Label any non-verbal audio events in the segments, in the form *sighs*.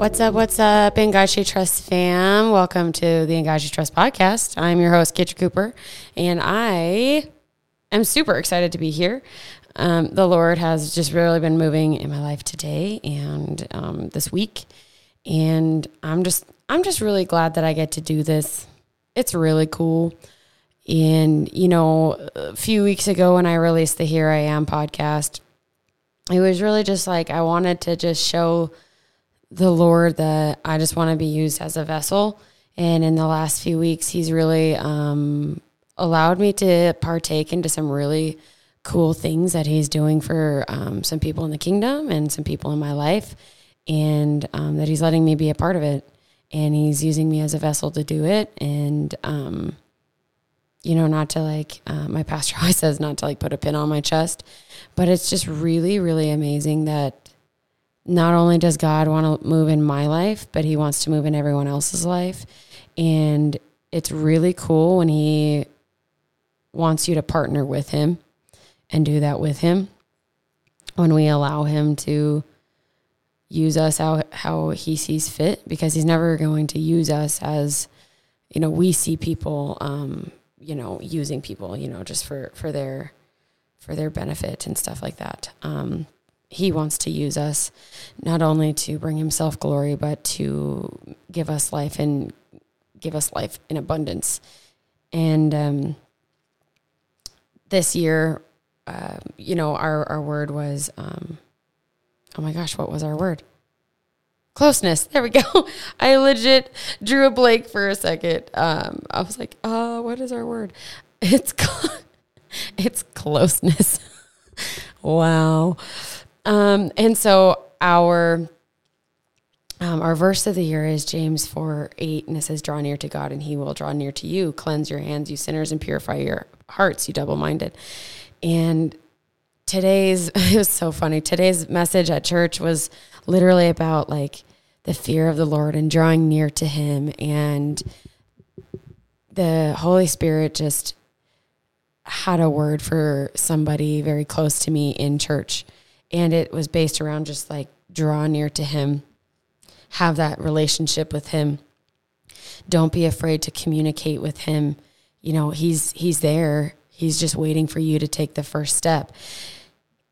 What's up? What's up, Angashi Trust fam? Welcome to the Angashi Trust podcast. I'm your host, Kitcha Cooper, and I am super excited to be here. Um, the Lord has just really been moving in my life today and um, this week, and I'm just I'm just really glad that I get to do this. It's really cool. And you know, a few weeks ago when I released the Here I Am podcast, it was really just like I wanted to just show the Lord that I just want to be used as a vessel. And in the last few weeks, He's really um, allowed me to partake into some really cool things that He's doing for um, some people in the kingdom and some people in my life, and um, that He's letting me be a part of it. And He's using me as a vessel to do it. And, um, you know, not to like, uh, my pastor *laughs* always says not to like put a pin on my chest, but it's just really, really amazing that not only does God want to move in my life, but he wants to move in everyone else's life. And it's really cool when he wants you to partner with him and do that with him. When we allow him to use us how, how he sees fit, because he's never going to use us as, you know, we see people, um, you know, using people, you know, just for, for their, for their benefit and stuff like that. Um, he wants to use us not only to bring himself glory, but to give us life and give us life in abundance. And um, this year, uh, you know, our, our word was, um, oh my gosh, what was our word? Closeness. There we go. *laughs* I legit drew a blank for a second. Um, I was like, uh, what is our word? *laughs* It's, *laughs* it's closeness. wow. Um, and so our um, our verse of the year is James 4 8, and it says, Draw near to God, and he will draw near to you. Cleanse your hands, you sinners, and purify your hearts, you double minded. And today's, *laughs* it was so funny. Today's message at church was literally about like the fear of the Lord and drawing near to him. And the Holy Spirit just had a word for somebody very close to me in church and it was based around just like draw near to him have that relationship with him. Don't be afraid to communicate with him. You know he's he's there. He's just waiting for you to take the first step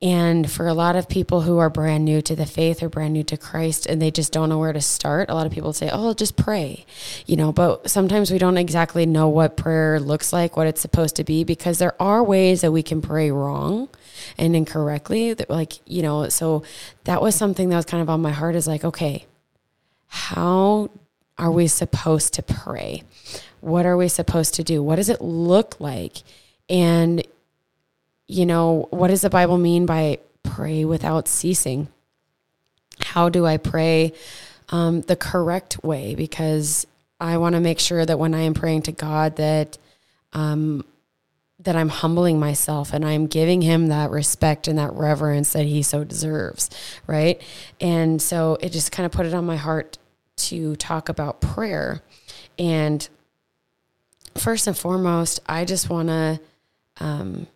and for a lot of people who are brand new to the faith or brand new to Christ and they just don't know where to start, a lot of people say, oh, just pray, you know, but sometimes we don't exactly know what prayer looks like, what it's supposed to be, because there are ways that we can pray wrong and incorrectly. That, like, you know, so that was something that was kind of on my heart is like, okay, how are we supposed to pray? What are we supposed to do? What does it look like? And you know, what does the Bible mean by pray without ceasing? How do I pray um, the correct way? Because I want to make sure that when I am praying to God, that um, that I'm humbling myself and I'm giving Him that respect and that reverence that He so deserves, right? And so it just kind of put it on my heart to talk about prayer. And first and foremost, I just want to. Um,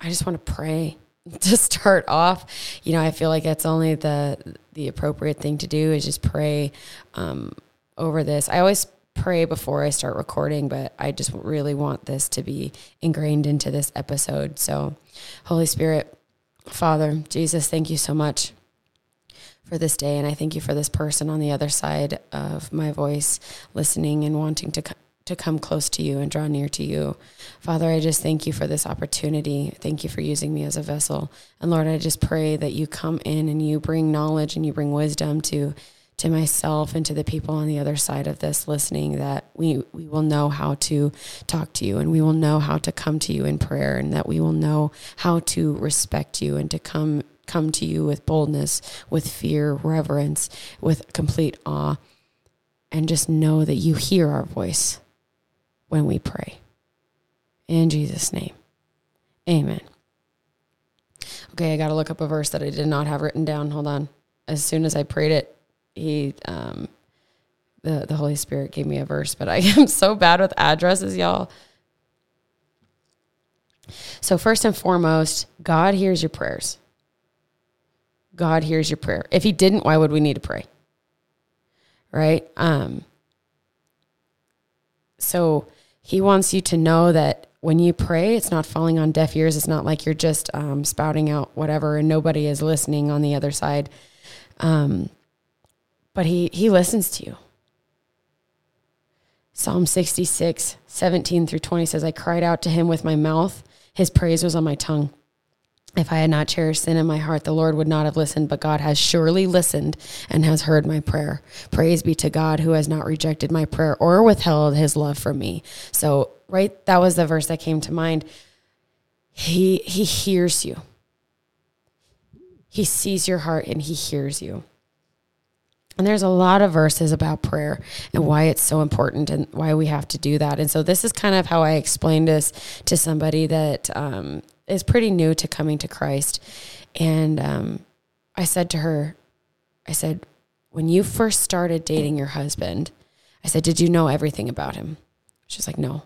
I just want to pray *laughs* to start off. You know, I feel like that's only the the appropriate thing to do is just pray um, over this. I always pray before I start recording, but I just really want this to be ingrained into this episode. So, Holy Spirit, Father, Jesus, thank you so much for this day. And I thank you for this person on the other side of my voice listening and wanting to to come close to you and draw near to you. Father, I just thank you for this opportunity. Thank you for using me as a vessel. And Lord, I just pray that you come in and you bring knowledge and you bring wisdom to to myself and to the people on the other side of this listening that we we will know how to talk to you and we will know how to come to you in prayer and that we will know how to respect you and to come come to you with boldness, with fear, reverence, with complete awe and just know that you hear our voice when we pray. In Jesus' name, amen. Okay, I got to look up a verse that I did not have written down. Hold on. As soon as I prayed it, he, um, the, the Holy Spirit gave me a verse, but I *laughs* am so bad with addresses, y'all. So, first and foremost, God hears your prayers. God hears your prayer. If He didn't, why would we need to pray? right? Um, so he wants you to know that when you pray, it's not falling on deaf ears. It's not like you're just um, spouting out whatever and nobody is listening on the other side. Um, but he, he listens to you. Psalm 66, 17 through 20 says, I cried out to him with my mouth. His praise was on my tongue. If I had not cherished sin in my heart, the Lord would not have listened, but God has surely listened and has heard my prayer. Praise be to God who has not rejected my prayer or withheld his love from me. So, right, that was the verse that came to mind. He he hears you. He sees your heart and he hears you. And there's a lot of verses about prayer and why it's so important and why we have to do that. And so this is kind of how I explained this to somebody that um, is pretty new to coming to Christ. And um, I said to her, I said, when you first started dating your husband, I said, did you know everything about him? She's like, no.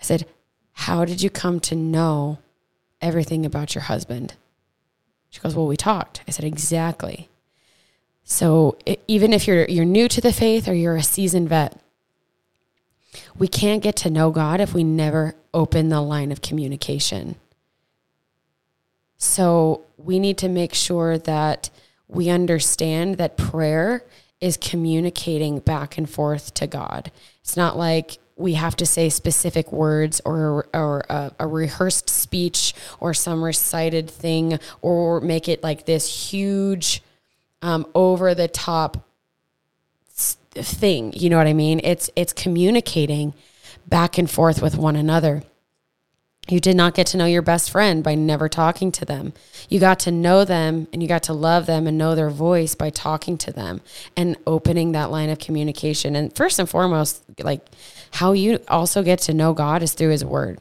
I said, how did you come to know everything about your husband? She goes, well, we talked. I said, exactly. So it, even if you're you're new to the faith or you're a seasoned vet, we can't get to know God if we never open the line of communication. So we need to make sure that we understand that prayer is communicating back and forth to God. It's not like we have to say specific words or, or a, a, rehearsed speech or some recited thing or make it like this huge um, over the top thing. You know what I mean? It's it's communicating back and forth with one another. You did not get to know your best friend by never talking to them. You got to know them and you got to love them and know their voice by talking to them and opening that line of communication. And first and foremost, like how you also get to know God is through his word.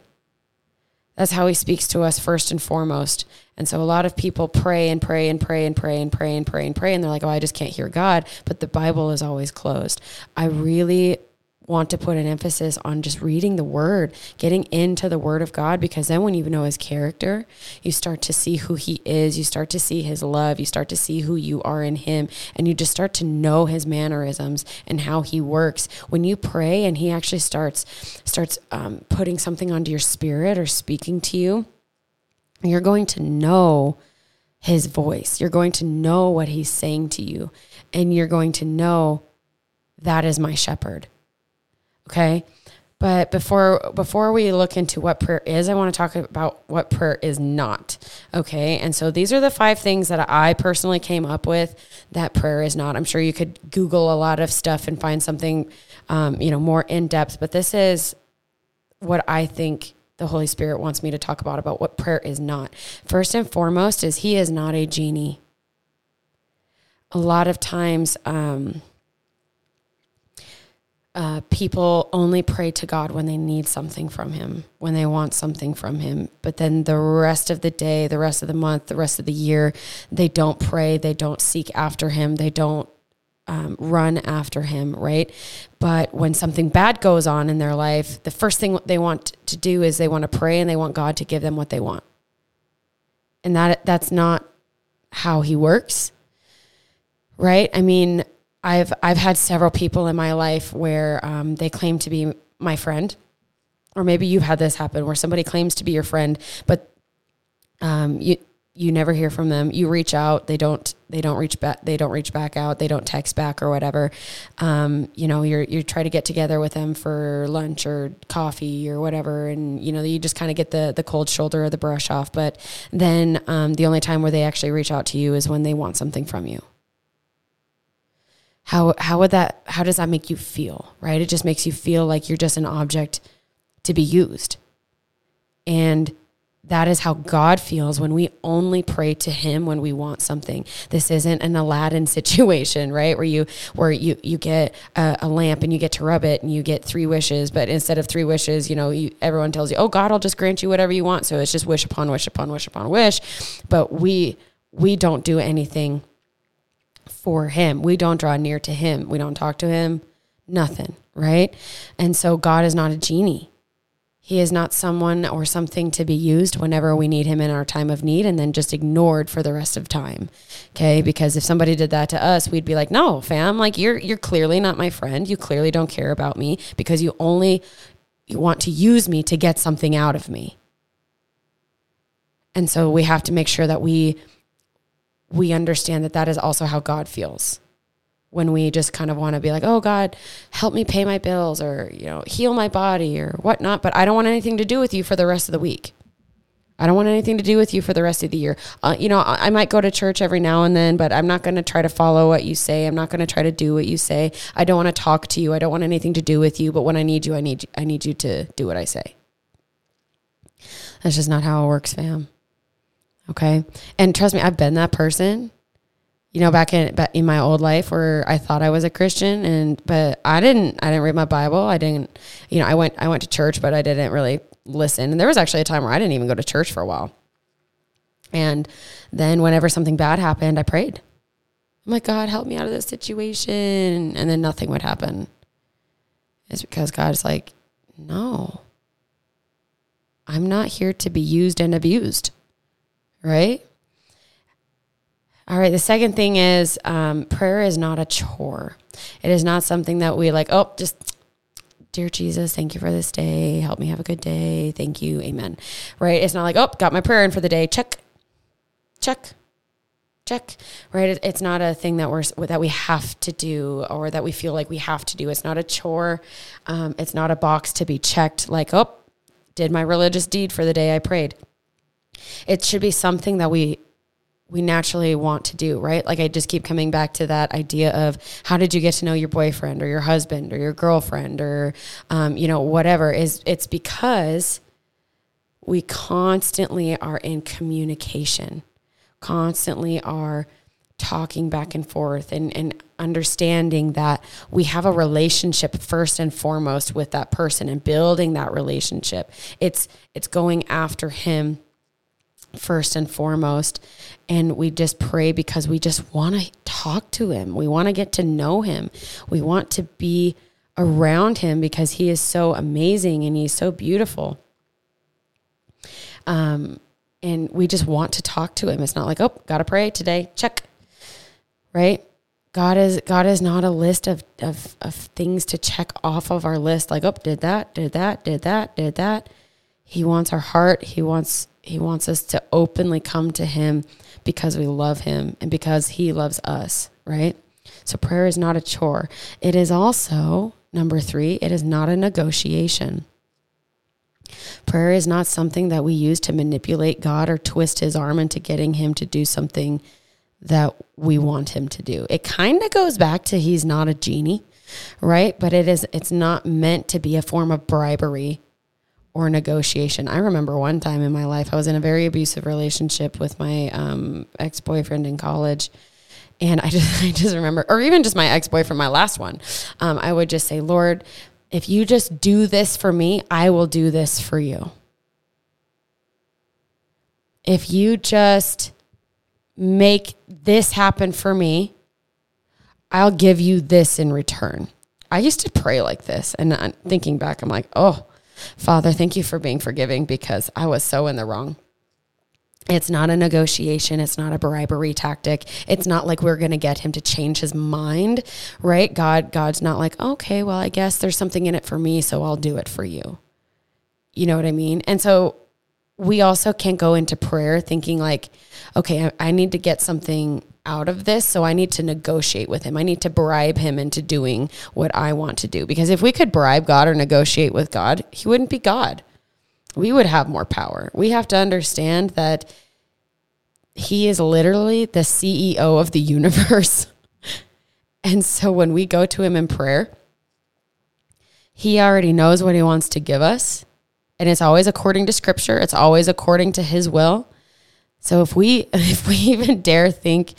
That's how he speaks to us first and foremost. And so a lot of people pray and pray and pray and pray and pray and pray and pray and they're like, "Oh, I just can't hear God." But the Bible is always closed. I really want to put an emphasis on just reading the word, getting into the word of God, because then when you know his character, you start to see who he is, you start to see his love, you start to see who you are in him, and you just start to know his mannerisms and how he works. When you pray and he actually starts starts um, putting something onto your spirit or speaking to you, you're going to know his voice. You're going to know what he's saying to you, and you're going to know that is my shepherd. Okay. But before before we look into what prayer is, I want to talk about what prayer is not. Okay? And so these are the five things that I personally came up with that prayer is not. I'm sure you could Google a lot of stuff and find something um, you know, more in depth, but this is what I think the Holy Spirit wants me to talk about about what prayer is not. First and foremost is he is not a genie. A lot of times um, uh, people only pray to God when they need something from Him, when they want something from Him. But then the rest of the day, the rest of the month, the rest of the year, they don't pray, they don't seek after Him, they don't um, run after Him, right? But when something bad goes on in their life, the first thing they want to do is they want to pray and they want God to give them what they want. And that that's not how He works, right? I mean, I've I've had several people in my life where um, they claim to be my friend, or maybe you've had this happen where somebody claims to be your friend, but um, you you never hear from them. You reach out, they don't they don't reach back they don't reach back out, they don't text back or whatever. Um, you know, you're you try to get together with them for lunch or coffee or whatever, and you know you just kind of get the the cold shoulder or the brush off. But then um, the only time where they actually reach out to you is when they want something from you how how would that how does that make you feel right it just makes you feel like you're just an object to be used and that is how God feels when we only pray to him when we want something. This isn't an Aladdin *laughs* situation, right? Where you where you you get a, a, lamp and you get to rub it and you get three wishes, but instead of three wishes, you know, you, everyone tells you, "Oh, God I'll just grant you whatever you want." So it's just wish upon wish upon wish upon wish. But we we don't do anything for him. We don't draw near to him. We don't talk to him, nothing, right? And so God is not a genie. He is not someone or something to be used whenever we need him in our time of need and then just ignored for the rest of time. Okay? Because if somebody did that to us, we'd be like, "No, fam, like you're you're clearly not my friend. You clearly don't care about me because you only you want to use me to get something out of me." And so we have to make sure that we we understand that that is also how God feels when we just kind of want to be like, oh God, help me pay my bills or, you know, heal my body or whatnot. But I don't want anything to do with you for the rest of the week. I don't want anything to do with you for the rest of the year. Uh, you know, I, I might go to church every now and then, but I'm not going to try to follow what you say. I'm not going to try to do what you say. I don't want to talk to you. I don't want anything to do with you. But when I need you, I need I need you to do what I say. That's just not how it works, fam. Okay, and trust me, I've been that person you know, back in in my old life where I thought I was a Christian and but I didn't I didn't read my Bible. I didn't you know, I went I went to church but I didn't really listen. And there was actually a time where I didn't even go to church for a while. And then whenever something bad happened, I prayed. I'm like, God, help me out of this situation. And then nothing would happen. It's because God's like, no, I'm not here to be used and abused. Right? All right. The second thing is um, prayer is not a chore. It is not something that we like, oh, just, dear Jesus, thank you for this day. Help me have a good day. Thank you. Amen. Right. It's not like, oh, got my prayer in for the day. Check, check, check. Right. It's not a thing that we're, that we have to do or that we feel like we have to do. It's not a chore. Um, it's not a box to be checked like, oh, did my religious deed for the day I prayed. It should be something that we we naturally want to do, right? Like I just keep coming back to that idea of how did you get to know your boyfriend or your husband or your girlfriend or um, you know whatever is it's because we constantly are in communication, constantly are talking back and forth and, and understanding that we have a relationship first and foremost with that person and building that relationship. It's it's going after him first and foremost. And we just pray because we just want to talk to him. We want to get to know him. We want to be around him because he is so amazing and he's so beautiful. Um, and we just want to talk to him. It's not like, oh, gotta pray today. Check. Right? God is God is not a list of, of of things to check off of our list, like, oh, did that, did that, did that, did that. He wants our heart. He wants he wants us to openly come to him because we love him and because he loves us, right? So prayer is not a chore. It is also, number three, it is not a negotiation. Prayer is not something that we use to manipulate God or twist his arm into getting him to do something that we want him to do. It kind of goes back to he's not a genie, right? But it is it's not meant to be a form of bribery or negotiation. I remember one time in my life, I was in a very abusive relationship with my um, ex boyfriend in college. And I *laughs* just, I just remember, or even just my ex boyfriend, my last one, um, I would just say, Lord, if you just do this for me, I will do this for you. If you just make this happen for me, I'll give you this in return. I used to pray like this. And thinking back, I'm like, oh, Father, thank you for being forgiving because I was so in the wrong. It's not a negotiation. It's not a bribery tactic. It's not like we're going to get him to change his mind, right? God, God's not like, okay, well, I guess there's something in it for me, so I'll do it for you. You know what I mean? And so we also can't go into prayer thinking like, okay, I, I need to get something out of this. So I need to negotiate with him. I need to bribe him into doing what I want to do. Because if we could bribe God or negotiate with God, he wouldn't be God. We would have more power. We have to understand that he is literally the CEO of the universe. *laughs* and so when we go to him in prayer, he already knows what he wants to give us. And it's always according to scripture, it's always according to his will. So if we *laughs* if we even dare think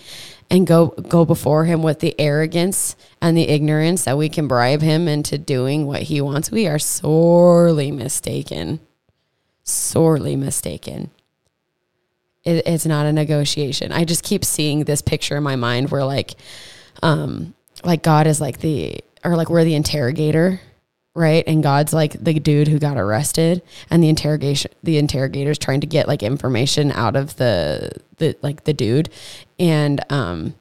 and go go before him with the arrogance and the ignorance that we can bribe him into doing what he wants, we are sorely mistaken. Sorely mistaken. It, it's not a negotiation. I just keep seeing this picture in my mind where like um like God is like the or like we're the interrogator right? And God's like the dude who got arrested and the interrogation the interrogators trying to get like information out of the the like the dude and um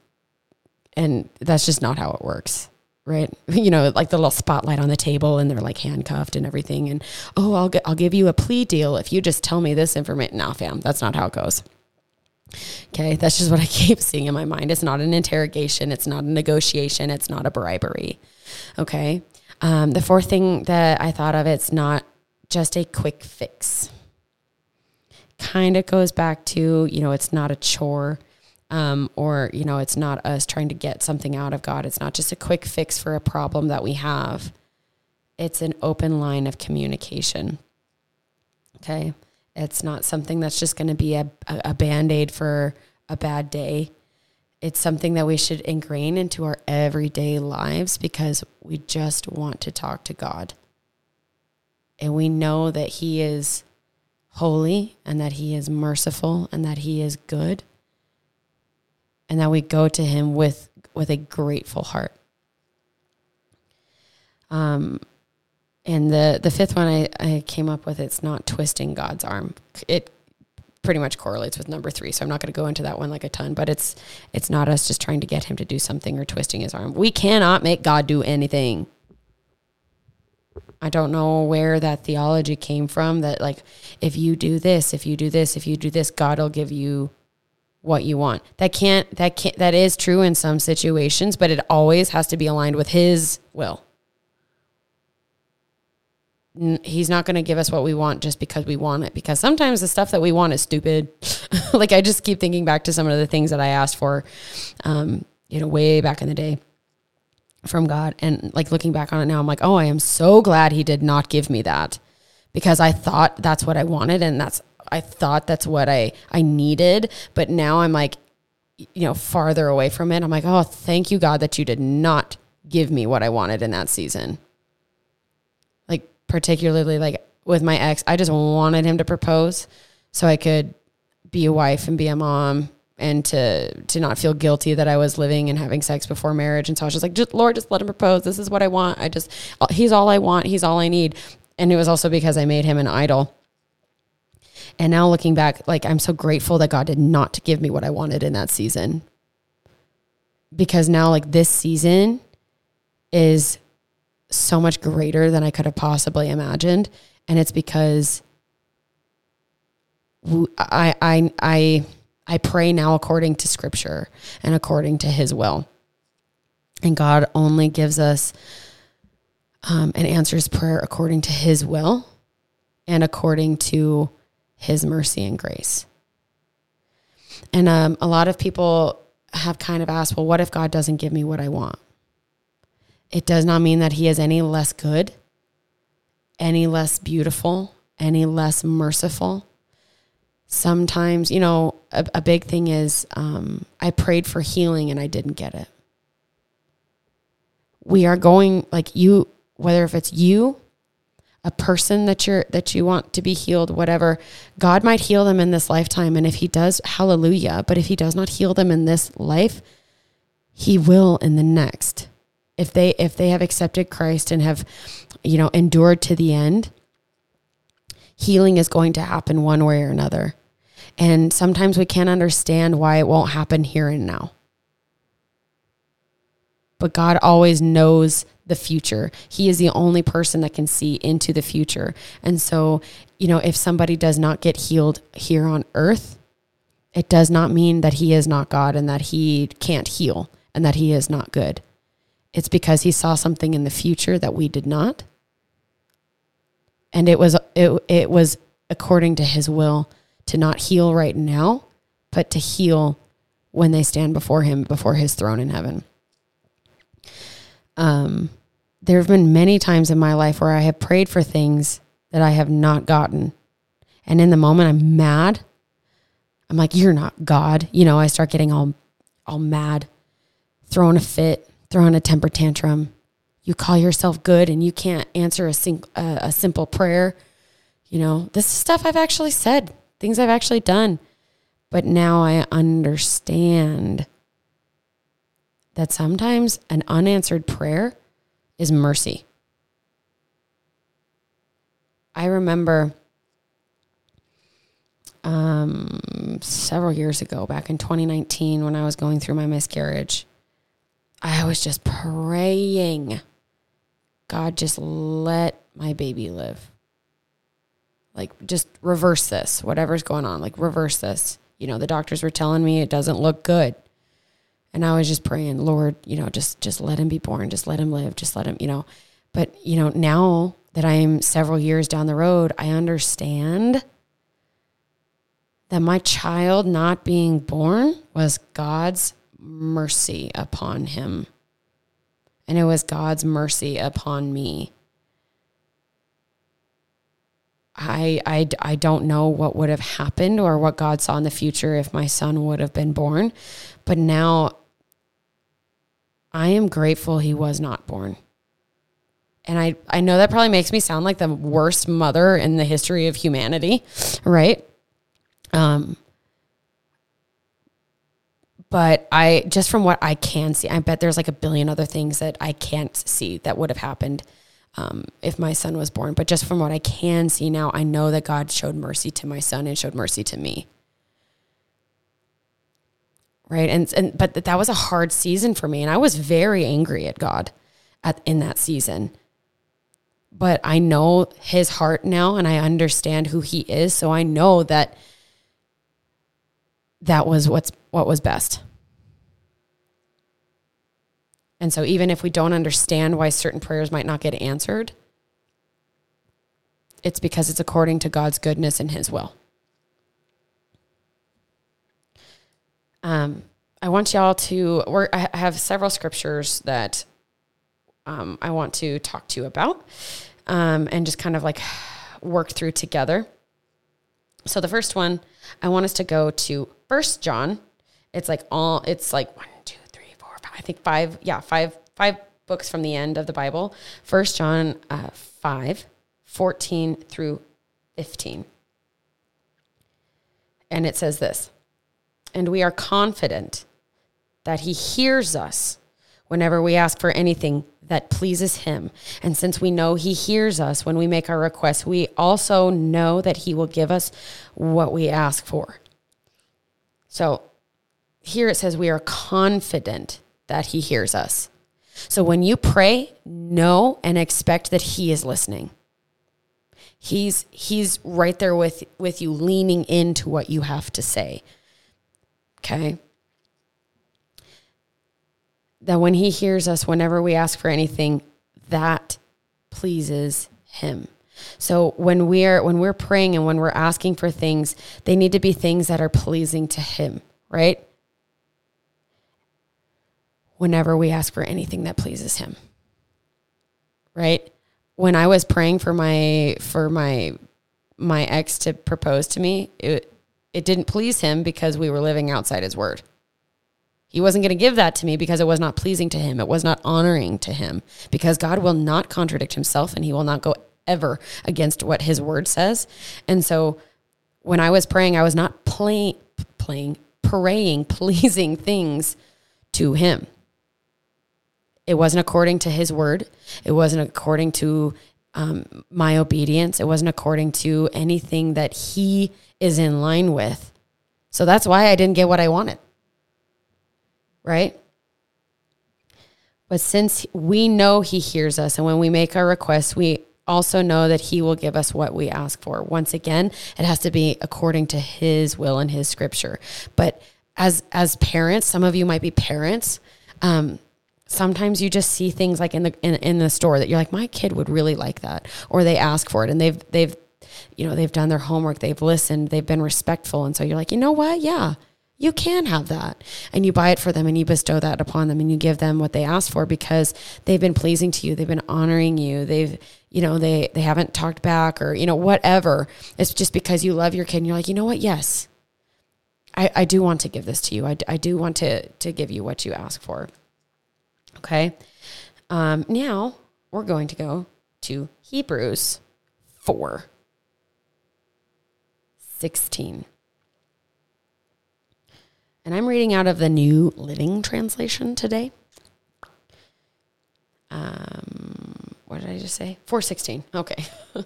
and that's just not how it works. Right, *laughs* you know, like the little spotlight on the table, and they're like handcuffed and everything. And oh, I'll get, I'll give you a plea deal if you just tell me this information. Now, fam, that's not how it goes. Okay, that's just what I *laughs* keep seeing in my mind. It's not an interrogation. It's not a negotiation. It's not a bribery. Okay, um, the fourth thing that I thought of, it's not just a quick fix. Kind of goes back to, you know, it's not a chore. Um, or, you know, it's not us trying to get something out of God. It's not just a quick fix for a problem that we have. It's an open line of communication. Okay. It's not something that's just going to be a, a, a band aid for a bad day it's something that we should ingrain into our everyday lives because we just want to talk to God. And we know that He is holy and that He is merciful and that He is good. And that we go to Him with, with a grateful heart. Um, and the, the fifth one I, I came up with, it's not twisting God's arm. It pretty much correlates with number three. So I'm not going to go into that one like a ton, but it's it's not us just trying to get him to do something or twisting his arm. We cannot make God do anything. I don't know where that theology came from that like if you do this, if you do this, if you do this, God will give you what you want. That can't that can't that is true in some situations, but it always has to be aligned with his will he's not going to give us what we want just because we want it because sometimes the stuff that we want is stupid. *laughs* Like i just keep thinking back to some of the things that i asked for um, you know way back in the day from god. And like looking back on it now i'm like oh i am so glad he did not give me that because i thought that's what i wanted and that's i thought that's what i i needed. But now i'm like you know farther away from it. I'm like oh thank you god that you did not give me what i wanted in that season particularly like with my ex, I just wanted him to propose so I could be a wife and be a mom and to to not feel guilty that I was living and having sex before marriage. And so I was just like, just, Lord, just let him propose. This is what I want. I just uh, he's all I want. He's all I need. And it was also because I made him an idol. And now looking back, like I'm so grateful that God did not give me what I wanted in that season. Because now like this season is so much greater than I could have possibly imagined. And it's because I, I, I, I pray now according to scripture and according to his will. And God only gives us um, and answers prayer according to his will and according to his mercy and grace. And um, a lot of people have kind of asked, well, what if God doesn't give me what I want? It does not mean that he is any less good, any less beautiful, any less merciful. Sometimes, you know, a, a big thing is um, I prayed for healing and I didn't get it. We are going like you, whether if it's you, a person that you're that you want to be healed, whatever, God might heal them in this lifetime, and if He does, hallelujah. But if He does not heal them in this life, He will in the next if they if they have accepted Christ and have you know endured to the end healing is going to happen one way or another and sometimes we can't understand why it won't happen here and now but God always knows the future. He is the only person that can see into the future. And so, you know, if somebody does not get healed here on earth, it does not mean that he is not God and that he can't heal and that he is not good. It's because he saw something in the future that we did not. And it was it, it was according to his will to not heal right now, but to heal when they stand before him before his throne in heaven. Um there have been many times in my life where I have prayed for things that I have not gotten. And in the moment I'm mad. I'm like, you're not God. You know, I start getting all all mad, throwing a fit, throwing a temper tantrum. You call yourself good and you can't answer a, sing, a simple prayer. You know, this is stuff I've actually said, things I've actually done. But now I understand that sometimes an unanswered prayer is mercy. I remember um, several years ago, back in 2019, when I was going through my miscarriage, I was just praying, God, just let my baby live. Like, just reverse this, whatever's going on, like, reverse this. You know, the doctors were telling me it doesn't look good. And I was just praying, Lord, you know, just just let him be born, just let him live, just let him, you know. But, you know, now that I'm several years down the road, I understand that my child not being born was God's mercy upon him. And it was God's mercy upon me. I, I, I don't know what would have happened or what God saw in the future if my son would have been born. But now I am grateful he was not born. And I, I know that probably makes me sound like the worst mother in the history of humanity, right? Um, but I just from what I can see, I bet there's like a billion other things that I can't see that would have happened um, if my son was born. But just from what I can see now, I know that God showed mercy to my son and showed mercy to me. Right, and and but that was a hard season for me, and I was very angry at God at in that season. But I know His heart now, and I understand who He is, so I know that that was what's what was best. And so even if we don't understand why certain prayers might not get answered, it's because it's according to God's goodness and his will. Um, I want y'all to work. I have several scriptures that um, I want to talk to you about um, and just kind of like work through together. So the first one, I want us to go to First John. It's like all. It's like one, two, three, four, five. I think five. Yeah, five. Five books from the end of the Bible. First John uh, 5, 14 through 15. And it says this And we are confident that he hears us whenever we ask for anything that pleases him. And since we know he hears us when we make our requests, we also know that he will give us what we ask for. So here it says we are confident that he hears us. So when you pray, know and expect that he is listening. He's he's right there with with you leaning into what you have to say. Okay? that when he hears us whenever we ask for anything, that pleases him. So when we're when we're praying and when we're asking for things, they need to be things that are pleasing to him, right? Whenever we ask for anything that pleases him. Right? When I was praying for my for my my ex to propose to me, it it didn't please him because we were living outside his word. He wasn't going to give that to me because it was not pleasing to him. It was not honoring to him because God will not contradict himself and he will not go ever against what his word says. And so when I was praying, I was not playing, playing, praying, *laughs* pleasing things to him. It wasn't according to his word. It wasn't according to um, my obedience. It wasn't according to anything that he is in line with. So that's why I didn't get what I wanted right? But since we know He hears us, and when we make our requests, we also know that He will give us what we ask for. Once again, it has to be according to His will and His scripture. But as as parents, some of you might be parents. Um, sometimes you just see things like in the in, in the store that you're like, my kid would really like that, or they ask for it, and they've they've you know they've done their homework, they've listened, they've been respectful, and so you're like, you know what, yeah you can have that. And you buy it for them and you bestow that upon them and you give them what they ask for because they've been pleasing to you. They've been honoring you. They've, you know, they, they haven't talked back or, you know, whatever. It's just because you love your kid and you're like, you know what? Yes, I, I do want to give this to you. I, I do want to, to give you what you ask for. Okay. Um, now we're going to go to Hebrews 4 16. And I'm reading out of the New Living Translation today. Um, what did I just say? 416. Okay. *laughs*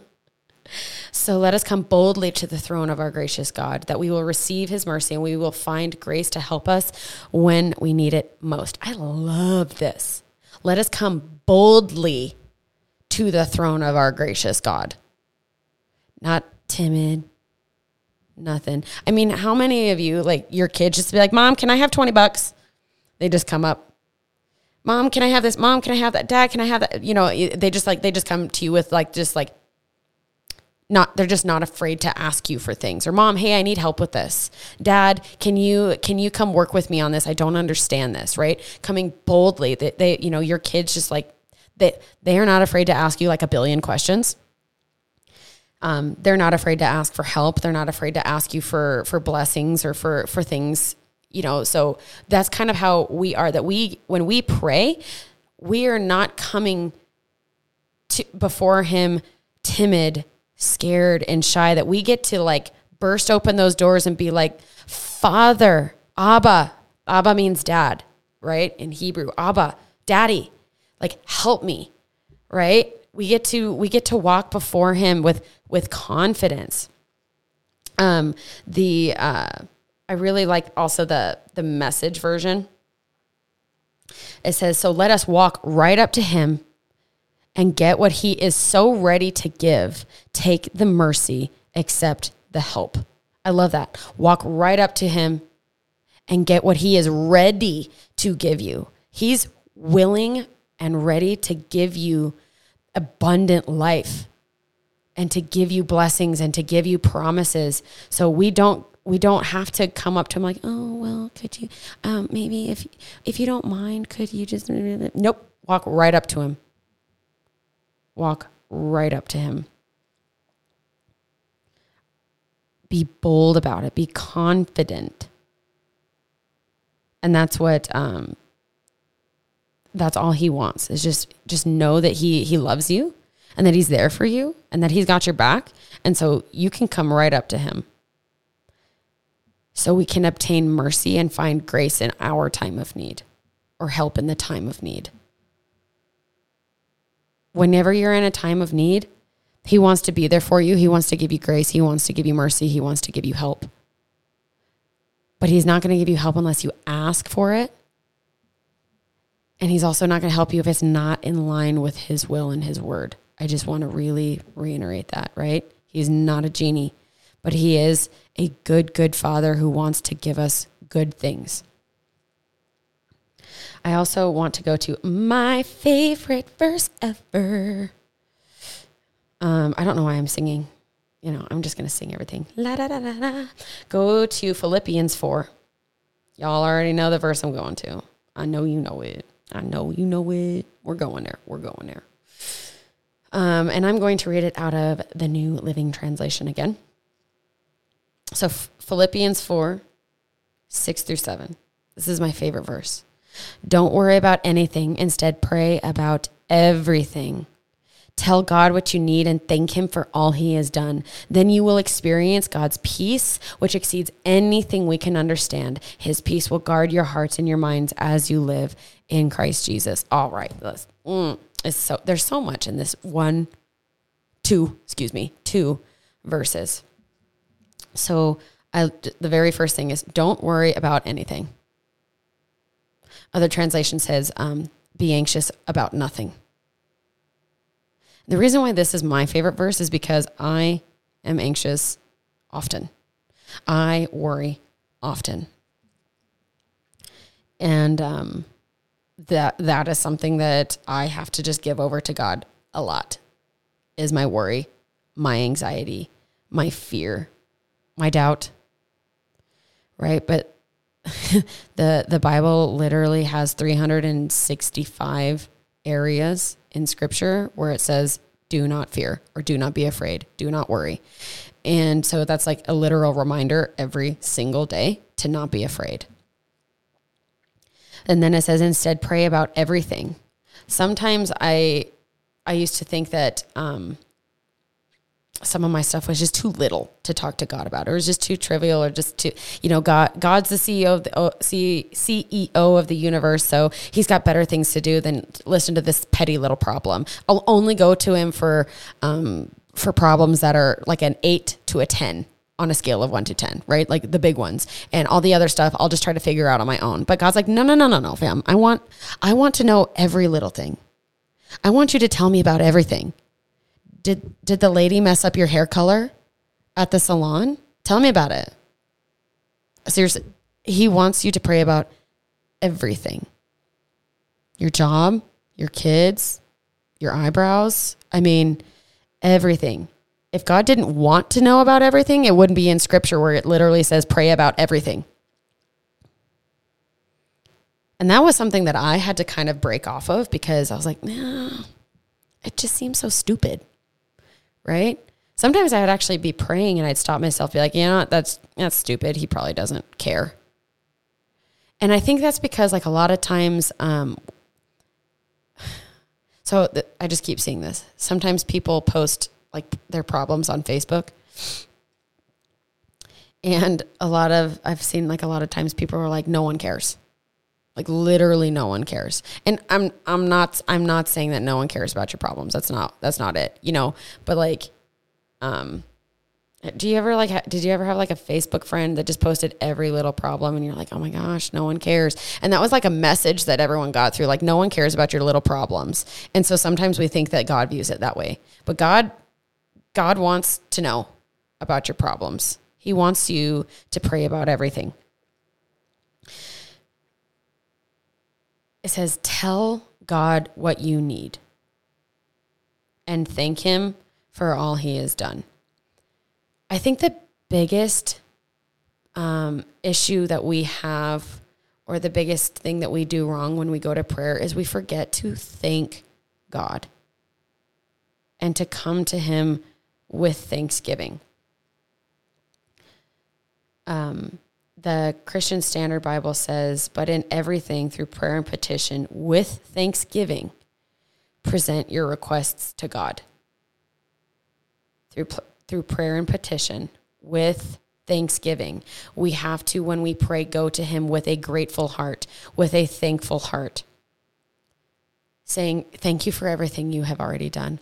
So let us come boldly to the throne of our gracious God, that we will receive his mercy and we will find grace to help us when we need it most. I love this. Let us come boldly to the throne of our gracious God. Not timid, nothing. I mean, how many of you, like your kids, just be like, Mom, can I have 20 bucks? They just come up. Mom, can I have this? Mom, can I have that? Dad, can I have that? You know, they just like, they just come to you with like, just like not they're just not afraid to ask you for things or mom hey i need help with this. Dad can you can you come work with me on this? I don't understand this right? Coming boldly that they, they you know your kids just like they they are not afraid to ask you like a billion questions. Um, they're not afraid to ask for help. They're not afraid to ask you for for blessings or for for things you know? So that's kind of how we are that we when we pray we are not coming to before him timid scared and shy that we get to like burst open those doors and be like, Father, Abba. Abba means dad, right? In Hebrew, Abba, daddy, like help me, right? We get to we get to walk before him with with confidence. Um the uh I really like also the the message version. It says, "So let us walk right up to him and get what he is so ready to give. Take the mercy, accept the help. I love that. Walk right up to him and get what he is ready to give you. He's willing and ready to give you abundant life and to give you blessings and to give you promises. So we don't we don't have to come up to him like, oh well, could you um, maybe if if you don't mind, could you just nope, walk right up to him walk right up to him. Be bold about it, be confident. And that's what um that's all he wants is just just know that he he loves you and that he's there for you and that he's got your back and so you can come right up to him so we can obtain mercy and find grace in our time of need or help in the time of need whenever you're in a time of need, He wants to be there for you. He wants to give you grace. He wants to give you mercy. He wants to give you help. But He's not going to give you help unless you ask for it. And He's also not going to help you if it's not in line with His will and His word. I just want to really reiterate that, right? He's not a genie, but He is a good, good Father who wants to give us good things. I also want to go to my favorite verse ever. Um, I don't know why I'm singing. You know, I'm just going to sing everything. La da da da da. Go to Philippians 4. Y'all already know the verse I'm going to. I know you know it. I know you know it. We're going there. We're going there. Um, and I'm going to read it out of the New Living Translation again. So, Philippians 4, 6 through 7. This is my favorite verse. Don't worry about anything. Instead, pray about everything. Tell God what you need and thank Him for all He has done. Then you will experience God's peace, which exceeds anything we can understand. His peace will guard your hearts and your minds as you live in Christ Jesus. All right, mm, it's so there's so much in this one, two, excuse me, two verses. So I, the very first thing is don't worry about anything. Other translation says, um, be anxious about nothing. The reason why this is my favorite verse is because I am anxious often. I worry often. And um, that that is something that I have to just give over to God a lot. Is my worry, my anxiety, my fear, my doubt. Right? But *laughs* the the Bible literally has 365 areas in scripture where it says do not fear or do not be afraid, do not worry. And so that's like a literal reminder every single day to not be afraid. And then it says instead pray about everything. Sometimes I I used to think that um, some of my stuff was just too little to talk to God about. or It was just too trivial or just too, you know, God, God's the CEO of the oh, CEO of the universe. So he's got better things to do than listen to this petty little problem. I'll only go to him for, um, for problems that are like an eight to a 10 on a scale of one to 10, right? Like the big ones and all the other stuff, I'll just try to figure out on my own. But God's like, no, no, no, no, no, fam. I want, I want to know every little thing. I want you to tell me about everything. Did, did the lady mess up your hair color at the salon? Tell me about it. Seriously, he wants you to pray about everything your job, your kids, your eyebrows. I mean, everything. If God didn't want to know about everything, it wouldn't be in scripture where it literally says pray about everything. And that was something that I had to kind of break off of because I was like, nah, it just seems so stupid. Right? Sometimes I would actually be praying and I'd stop myself, be like, you know what, that's that's stupid. He probably doesn't care. And I think that's because like a lot of times um, *sighs* so th- I just keep seeing this. Sometimes people post like their problems on Facebook. And a lot of I've seen like a lot of times people are like no one cares. Like literally no one cares. And I'm I'm not I'm not saying that no one cares about your problems. That's not that's not it. You know, but like um do you ever like did you ever have like a Facebook friend that just posted every little problem and you're like, "Oh my gosh, no one cares." And that was like a message that everyone got through like no one cares about your little problems. And so sometimes we think that God views it that way. But God God wants to know about your problems. He wants you to pray about everything. It says, "Tell God what you need and thank him for all he has done." I think the biggest um, issue that we have, or the biggest thing that we do wrong when we go to prayer, is we forget to thank God and to come to Him with thanksgiving. Um, the Christian Standard Bible says, but in everything through prayer and petition with thanksgiving, present your requests to God. Through through prayer and petition with thanksgiving. We have to, when we pray, go to Him with a grateful heart, with a thankful heart, saying, Thank you for everything you have already done.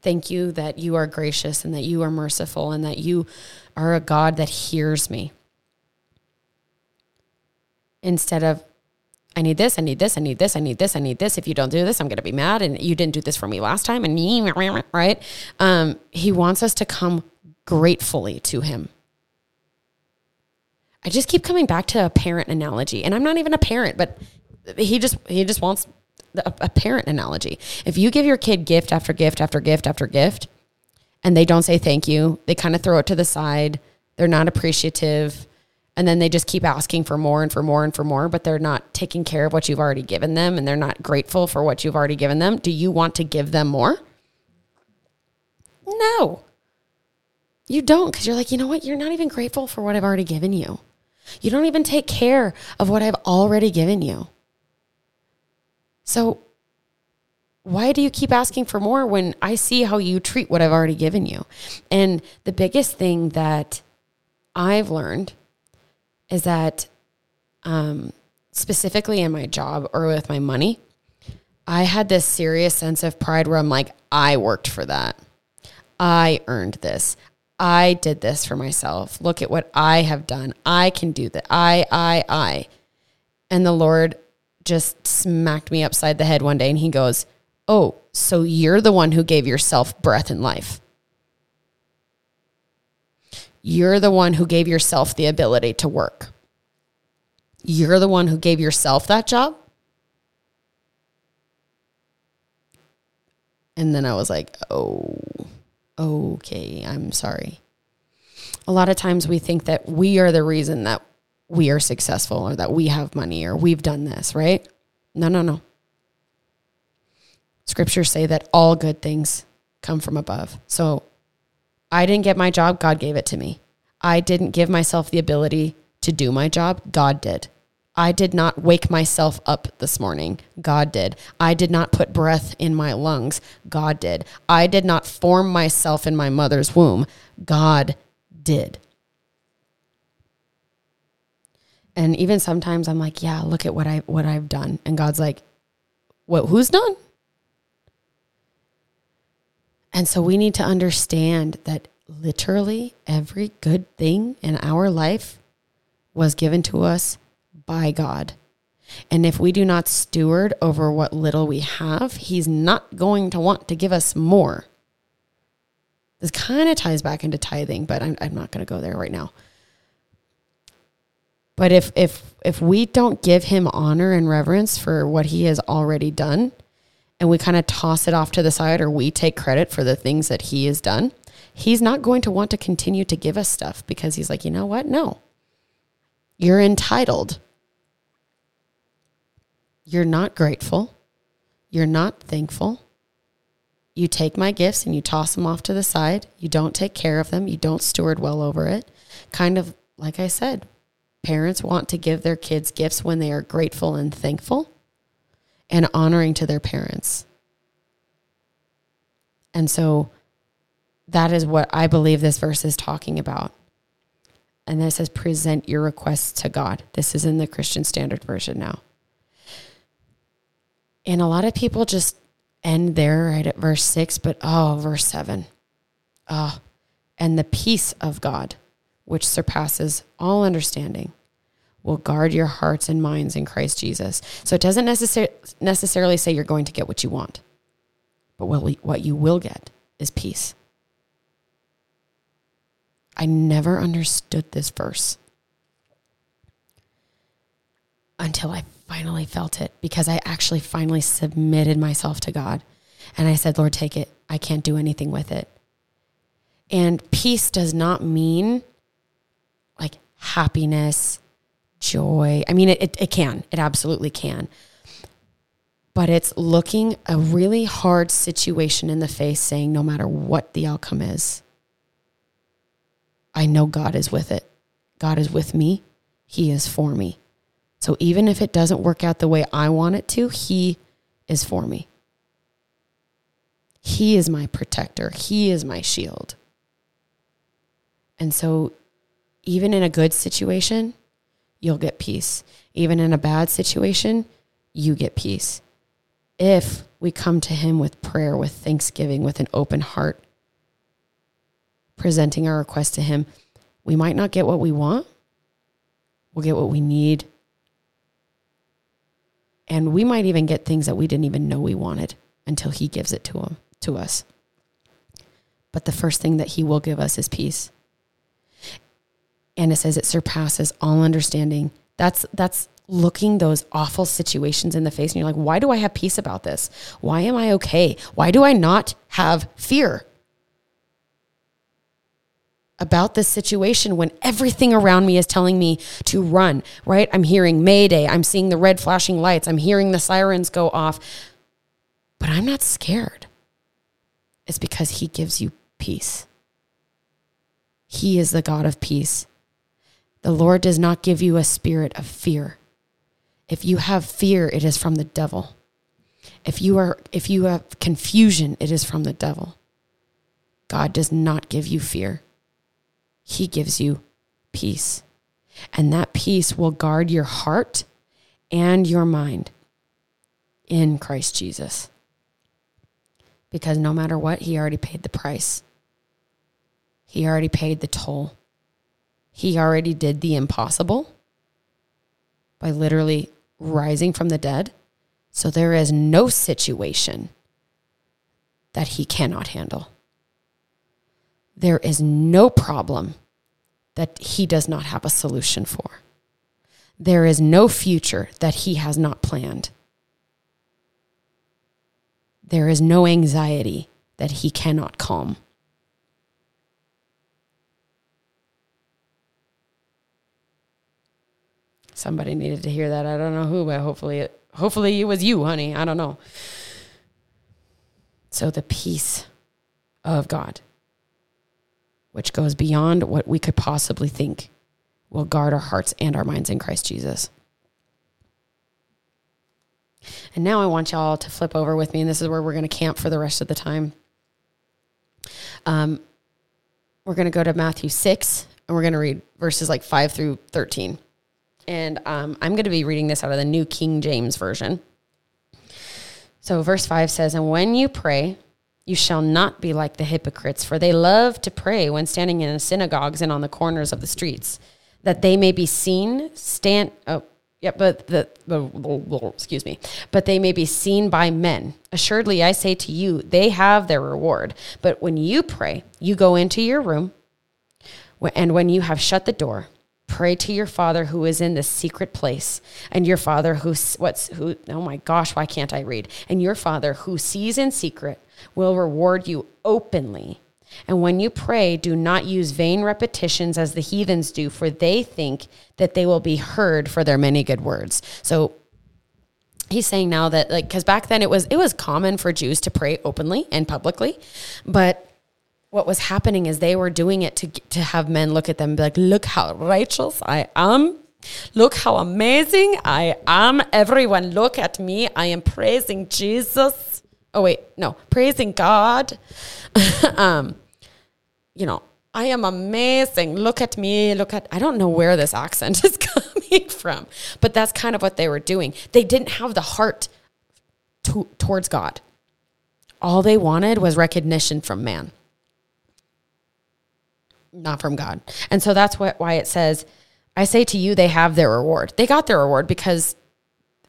Thank you that you are gracious and that you are merciful and that you are a God that hears me. Instead of, I need this, I need this, I need this, I need this, I need this. If you don't do this, I'm going to be mad. And you didn't do this for me last time. And *laughs* right? Um, he wants us to come gratefully to him. I just keep coming back to a parent analogy, and I'm not even a parent, but he just he just wants a, a parent analogy. If you give your kid gift after gift after gift after gift, and they don't say thank you, they kind of throw it to the side. They're not appreciative and then they just keep asking for more and for more and for more, but they're not taking care of what you've already given them and they're not grateful for what you've already given them. Do you want to give them more? No. You don't because you're like, you know what? You're not even grateful for what I've already given you. You don't even take care of what I've already given you. So, why do you keep asking for more when I see how you treat what I've already given you? And the biggest thing that I've learned is that um, specifically in my job or with my money, I had this serious sense of pride where I'm like, I worked for that. I earned this. I did this for myself. Look at what I have done. I can do that. I, I, I. And the Lord just smacked me upside the head one day and he goes, Oh, so you're the one who gave yourself breath and life. You're the one who gave yourself the ability to work. You're the one who gave yourself that job. And then I was like, oh, okay, I'm sorry. A lot of times we think that we are the reason that we are successful or that we have money or we've done this, right? No, no, no. Scriptures say that all good things come from above. So I didn't get my job, God gave it to me. I didn't give myself the ability to do my job, God did. I did not wake myself up this morning. God did. I did not put breath in my lungs. God did. I did not form myself in my mother's womb. God did. And even sometimes I'm like, yeah, look at what I what I've done. And God's like, what who's done? And so we need to understand that literally every good thing in our life was given to us by God. And if we do not steward over what little we have, He's not going to want to give us more. This kind of ties back into tithing, but I'm, I'm not going to go there right now. But if if if we don't give him honor and reverence for what he has already done, and we kind of toss it off to the side or we take credit for the things that he has done, he's not going to want to continue to give us stuff because he's like, you know what? No. You're entitled. You're not grateful. You're not thankful. You take my gifts and you toss them off to the side. You don't take care of them. You don't steward well over it. Kind of like I said, parents want to give their kids gifts when they are grateful and thankful and honoring to their parents. And so that is what I believe this verse is talking about. And then says, present your requests to God. This is in the Christian Standard Version now. And a lot of people just end there right at verse six, but oh, verse seven. Oh, and the peace of God, which surpasses all understanding, will guard your hearts and minds in Christ Jesus. So it doesn't necessar- necessarily say you're going to get what you want, but what, you will get is peace. I never understood this verse until I finally felt it because I actually finally submitted myself to God. And I said, Lord, take it. I can't do anything with it. And peace does not mean like happiness, joy. I mean, it, it, it can, it absolutely can. But it's looking a really hard situation in the face, saying, no matter what the outcome is, I know God is with it. God is with me. He is for me. So even if it doesn't work out the way I want it to, He is for me. He is my protector. He is my shield. And so, even in a good situation, you'll get peace. Even in a bad situation, you get peace. If we come to Him with prayer, with thanksgiving, with an open heart, presenting our request to Him, we might not get what we want. We'll get what we need. And we might even get things that we didn't even know we wanted until He gives it to Him to us. But the first thing that He will give us is peace. And it says it surpasses all understanding. That's that's looking those awful situations in the face and you're like, why do I have peace about this? Why am I okay? Why do I not have fear? About this situation when everything around me is telling me to run, right? I'm hearing Mayday. I'm seeing the red flashing lights. I'm hearing the sirens go off. But I'm not scared. It's because He gives you peace. He is the God of peace. The Lord does not give you a spirit of fear. If you have fear, it is from the devil. If you are if you have confusion, it is from the devil. God does not give you fear. He gives you peace. And that peace will guard your heart and your mind in Christ Jesus. Because no matter what, He already paid the price, He already paid the toll. He already did the impossible by literally rising from the dead. So there is no situation that He cannot handle. There is no problem that he does not have a solution for. There is no future that he has not planned. There is no anxiety that he cannot calm. Somebody needed to hear that. I don't know who, but hopefully it hopefully it was you, honey. I don't know. So the peace of God which goes beyond what we could possibly think, will guard our hearts and our minds in Christ Jesus. And now I want y'all to flip over with me, and this is where we're going to camp for the rest of the time. Um, we're going to go to Matthew 6, and we're going to read verses like 5 through 13. And um, I'm going to be reading this out of the New King James Version. So, verse 5 says, And when you pray, You shall not be like the hypocrites, for they love to pray when standing in the synagogues and on the corners of the streets, that they may be seen stand. Oh, yeah, but the, excuse me, but they may be seen by men. Assuredly, I say to you, they have their reward. But when you pray, you go into your room, and when you have shut the door, pray to your father who is in the secret place and your father who what's who oh my gosh why can't i read and your father who sees in secret will reward you openly and when you pray do not use vain repetitions as the heathens do for they think that they will be heard for their many good words so he's saying now that like because back then it was it was common for jews to pray openly and publicly but what was happening is they were doing it to to have men look at them and be like, look how righteous I am. Look how amazing I am. Everyone look at me. I am praising Jesus. Oh wait, no, praising God. *laughs* um, you know, I am amazing. Look at me. Look at I don't know where this accent is *laughs* coming from, but that's kind of what they were doing. They didn't have the heart to, towards God. All they wanted was recognition from man not from God. And so that's what, why it says, I say to you, they have their reward. They got their reward because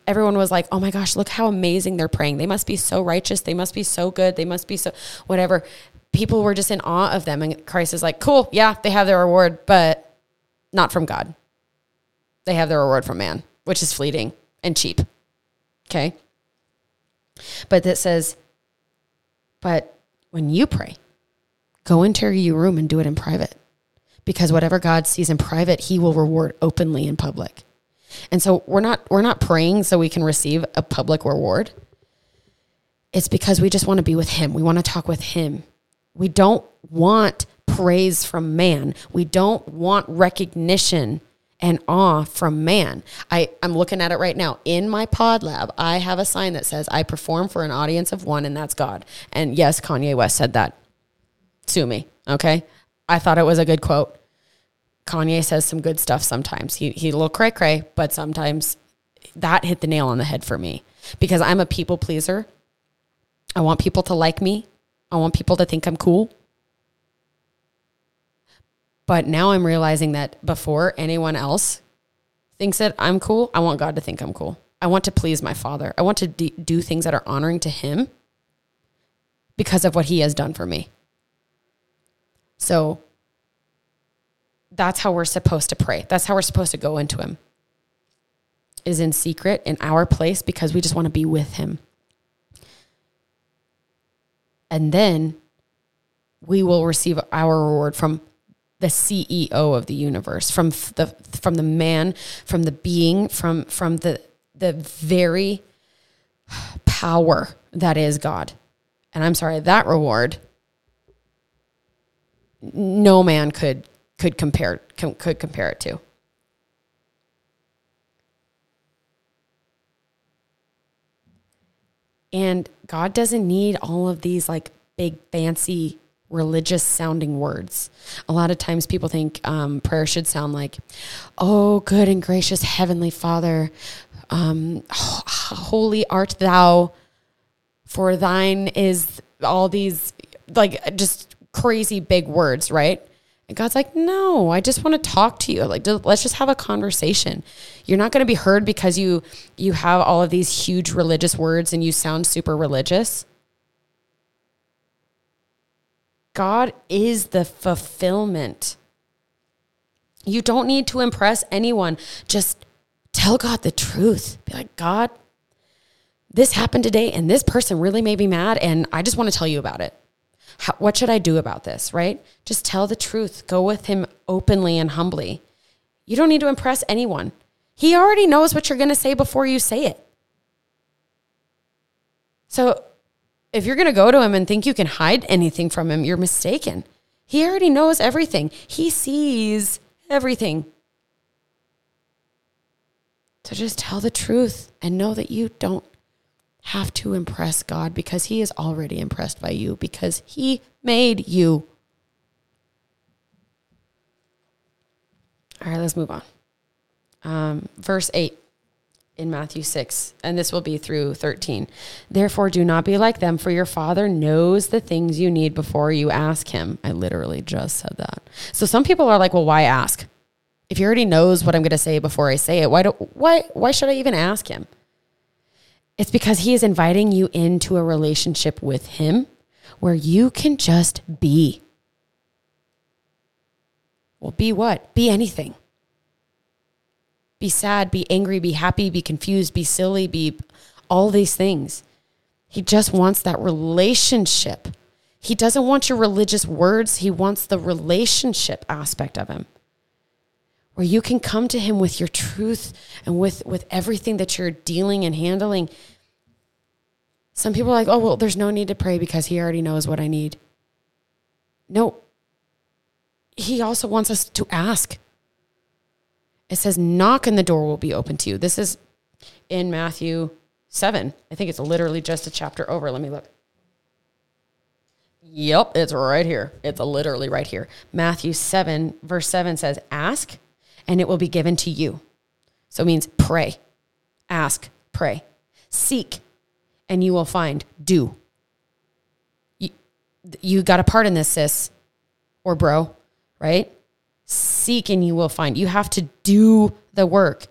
everyone was like, oh my gosh, look how amazing they're praying. They must be so righteous. They must be so good. They must be so whatever. People were just in awe of them. And Christ is like, cool, yeah, they have their reward, but not from God. They have their reward from man, which is fleeting and cheap. Okay. But that says, but when you pray, Go into your room and do it in private because whatever God sees in private, he will reward openly in public. And so we're not we're not praying so we can receive a public reward. It's because we just want to be with him. We want to talk with him. We don't want praise from man. We don't want recognition and awe from man. I, I'm looking at it right now. In my pod lab, I have a sign that says I perform for an audience of one, and that's God. And yes, Kanye West said that sue me. Okay. I thought it was a good quote. Kanye says some good stuff sometimes. He, he a little cray cray, but sometimes that hit the nail on the head for me because I'm a people pleaser. I want people to like me. I want people to think I'm cool. But now I'm realizing that before anyone else thinks that I'm cool, I want God to think I'm cool. I want to please my Father. I want to do things that are honoring to Him because of what He has done for me. So that's how we're supposed to pray. That's how we're supposed to go into Him, is in secret in our place because we just want to be with Him. And then we will receive our reward from the CEO of the universe, from the from the man, from the being, from from the the very power that is God. And I'm sorry, that reward no man could could compare com, could compare it to. And God doesn't need all of these like big fancy religious sounding words. A lot of times people think um, prayer should sound like, "Oh, good and gracious heavenly Father, um, holy art thou, for thine is all these like just crazy big words, right? And God's like, no, I just want to talk to you. Like, let's just have a conversation. You're not going to be heard because you you have all of these huge religious words and you sound super religious. God is the fulfillment. You don't need to impress anyone. Just tell God the truth. Be like, God, this happened today and this person really made me mad and I just want to tell you about it. How, what should I do about this, right? Just tell the truth. Go with him openly and humbly. You don't need to impress anyone. He already knows what you're going to say before you say it. So if you're going to go to him and think you can hide anything from him, you're mistaken. He already knows everything, he sees everything. So just tell the truth and know that you don't have to impress God because He is already impressed by you because He made you. All right, let's move on. Um, verse 8 in Matthew 6, and this will be through 13. Therefore, do not be like them, for your Father knows the things you need before you ask Him. I literally just said that. So some people are like, well, why ask? If He already knows what I'm going to say before I say it, why, do, why, why should I even ask Him? It's because He is inviting you into a relationship with Him where you can just be. Well, be what? Be anything be sad, be angry, be happy, be confused, be silly, be all these things. He just wants that relationship. He doesn't want your religious words, he wants the relationship aspect of him. Where you can come to him with your truth and with, with everything that you're dealing and handling. Some people are like, oh, well, there's no need to pray because he already knows what I need. No, he also wants us to ask. It says, knock and the door will be open to you. This is in Matthew 7. I think it's literally just a chapter over. Let me look. Yep, it's right here. It's literally right here. Matthew 7, verse 7 says, Ask and it will be given to you. So it means pray, ask, pray, seek, and you will find. Do. You, you got a part in this, sis or bro, right? Seek and you will find. You have to do the work.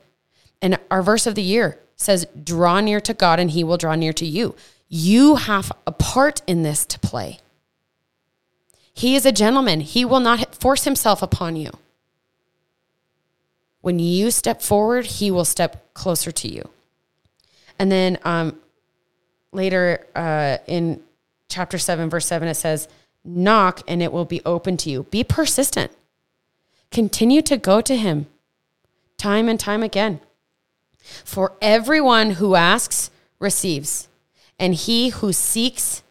And our verse of the year says, Draw near to God and he will draw near to you. You have a part in this to play. He is a gentleman, he will not force himself upon you. When you step forward, he will step closer to you. And then um, later uh, in chapter 7, verse 7, it says, Knock and it will be open to you. Be persistent. Continue to go to him time and time again. For everyone who asks receives, and he who seeks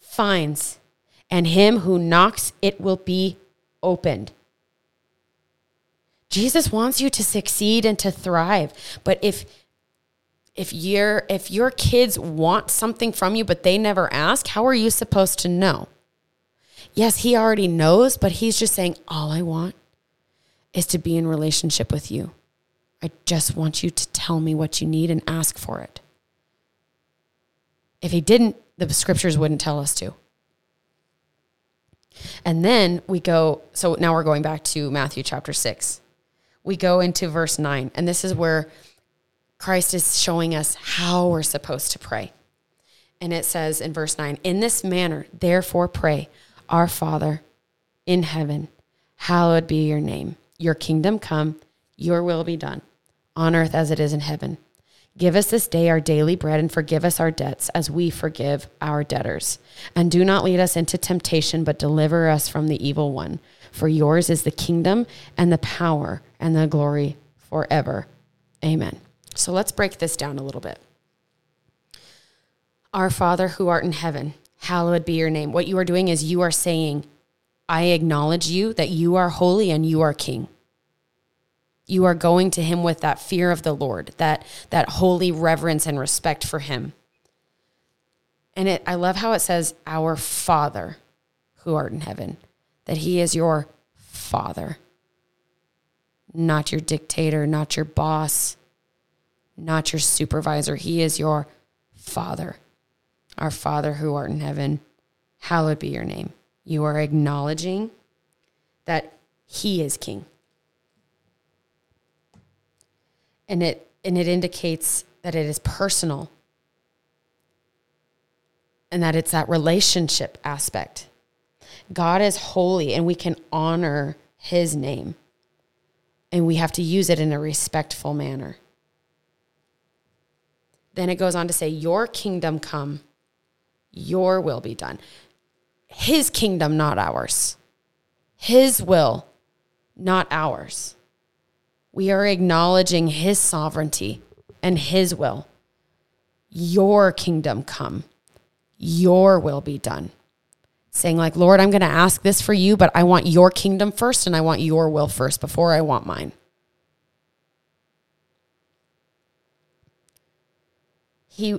finds, and him who knocks it will be opened. Jesus wants you to succeed and to thrive. But if if your if your kids want something from you but they never ask, how are you supposed to know? Yes, he already knows, but he's just saying all I want is to be in relationship with you. I just want you to tell me what you need and ask for it. If he didn't, the scriptures wouldn't tell us to. And then we go, so now we're going back to Matthew chapter 6. We go into verse 9, and this is where Christ is showing us how we're supposed to pray. And it says in verse 9, In this manner, therefore, pray, Our Father in heaven, hallowed be your name. Your kingdom come, your will be done, on earth as it is in heaven. Give us this day our daily bread and forgive us our debts as we forgive our debtors. And do not lead us into temptation, but deliver us from the evil one. For yours is the kingdom and the power and the glory forever. Amen. So let's break this down a little bit. Our Father who art in heaven, hallowed be your name. What you are doing is you are saying, I acknowledge you that you are holy and you are king. You are going to him with that fear of the Lord, that that holy reverence and respect for him. And it I love how it says our Father who art in heaven, that he is your father. Not your dictator, not your boss, not your supervisor. He is your father. Our Father who art in heaven, hallowed be your name. You are acknowledging that He is King. And it, and it indicates that it is personal and that it's that relationship aspect. God is holy and we can honor his name. And we have to use it in a respectful manner. Then it goes on to say, Your kingdom come, your will be done his kingdom, not ours. His will, not ours. We are acknowledging his sovereignty and his will. Your kingdom come, your will be done. Saying, like, Lord, I'm going to ask this for you, but I want your kingdom first and I want your will first before I want mine. He,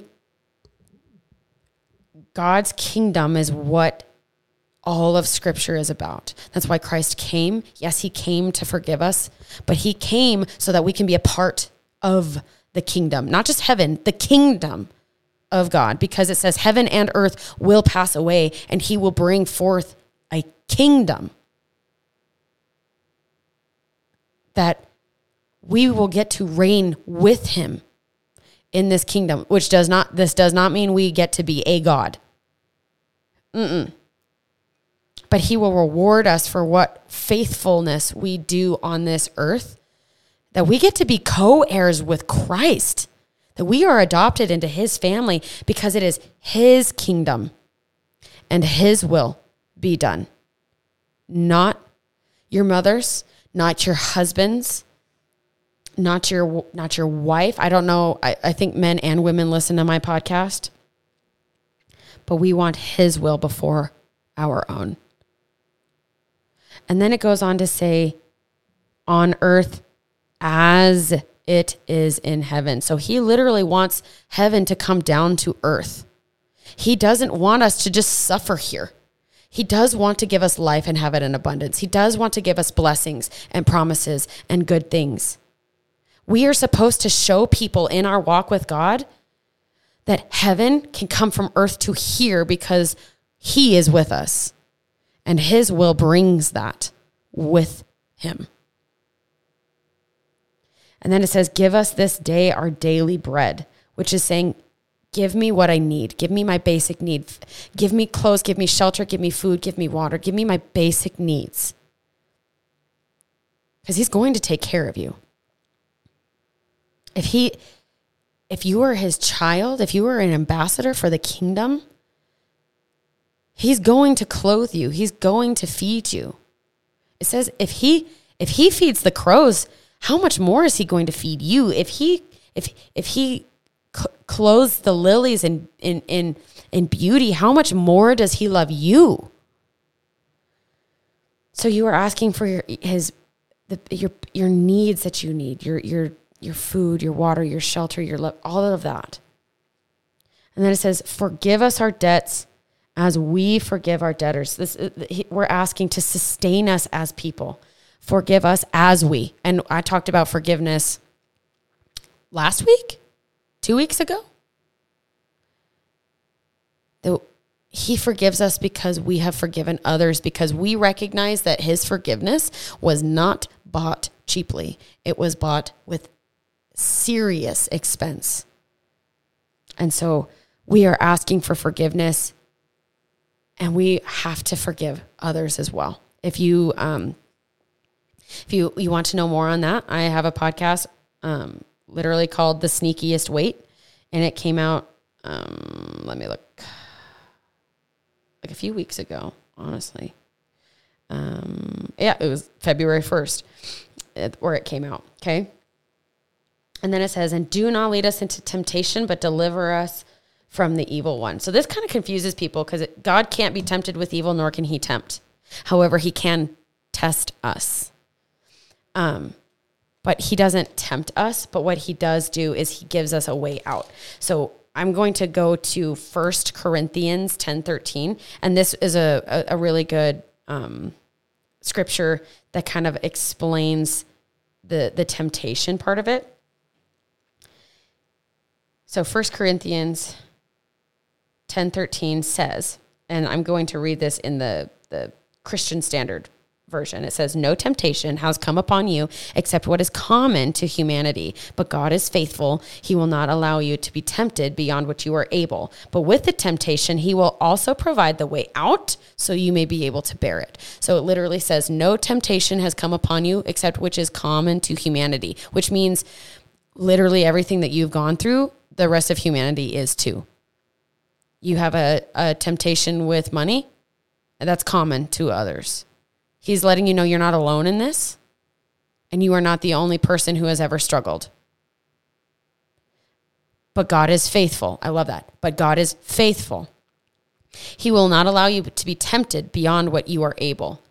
God's kingdom is what all of scripture is about. That's why Christ came. Yes, he came to forgive us, but he came so that we can be a part of the kingdom, not just heaven, the kingdom of God, because it says heaven and earth will pass away and he will bring forth a kingdom that we will get to reign with him in this kingdom, which does not, this does not mean we get to be a God. Mm-mm. But he will reward us for what faithfulness we do on this earth, that we get to be co heirs with Christ, that we are adopted into his family because it is his kingdom and his will be done. Not your mother's, not your husband's, not your not your wife. I don't know. I, I think men and women listen to my podcast. But we want his will before our own. And then it goes on to say, on earth as it is in heaven. So he literally wants heaven to come down to earth. He doesn't want us to just suffer here. He does want to give us life and have it in abundance. He does want to give us blessings and promises and good things. We are supposed to show people in our walk with God that heaven can come from earth to here because He is with us and His will brings that with Him. And then it says, Give us this day our daily bread, which is saying, Give me what I need. Give me my basic need. Give me clothes, give me shelter, give me food, give me water. Give me my basic needs. Because He's going to take care of you if he if you are his child, if you are an ambassador for the kingdom, he's going to clothe you. He's going to feed you. It says if he if he feeds the crows, how much more is he going to feed you? If he if if he cl- clothes the lilies in in in in beauty, how much more does he love you? So you are asking for your his the your your needs that you need, your your your food, your water, your shelter, your love, all of that. And then it says, "Forgive us our debts as we forgive our debtors." This uh, we're asking to sustain us as people. Forgive us as we. And I talked about forgiveness last week, 2 weeks ago. That he forgives us because we have forgiven others because we recognize that his forgiveness was not bought cheaply. It was bought with serious expense. And so we are asking for forgiveness and we have to forgive others as well. If you, um, if you, you want to know more on that, I have a podcast, um, literally called the sneakiest weight and it came out, um, let me look like a few weeks ago, honestly. Um, yeah, it was February 1st where it came out. Okay. And then it says, and do not lead us into temptation, but deliver us from the evil one. So this kind of confuses people because God can't be tempted with evil, nor can he tempt. However, he can test us. Um, but he doesn't tempt us. But what he does do is he gives us a way out. So I'm going to go to First Corinthians 10 13. And this is a, a, a really good um, scripture that kind of explains the, the temptation part of it. So First Corinthians 10:13 says, and I'm going to read this in the the Christian Standard version. It says, No temptation has come upon you except what is common to humanity. But God is faithful. He will not allow you to be tempted beyond what you are able. But with the temptation, He will also provide the way out so you may be able to bear it. So it literally says, No temptation has come upon you except which is common to humanity, which means literally everything that you've gone through the rest of humanity is too. You have a, a temptation with money, that's common to others. He's letting you know you're not alone in this, and you are not the only person who has ever struggled. But God is faithful. I love that. But God is faithful. He will not allow you to be tempted beyond what you are able.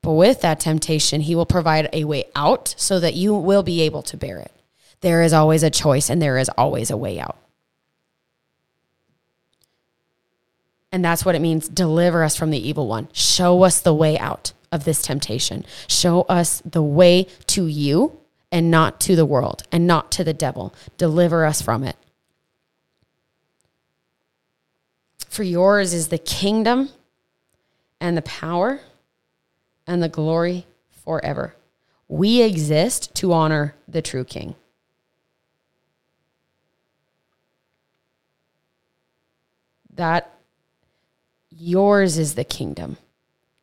But with that temptation, He will provide a way out so that you will be able to bear it there is always a choice and there is always a way out. And that's what it means deliver us from the evil one. Show us the way out of this temptation. Show us the way to you and not to the world and not to the devil. Deliver us from it. For yours is the kingdom and the power and the glory forever. We exist to honor the true king. That yours is the kingdom,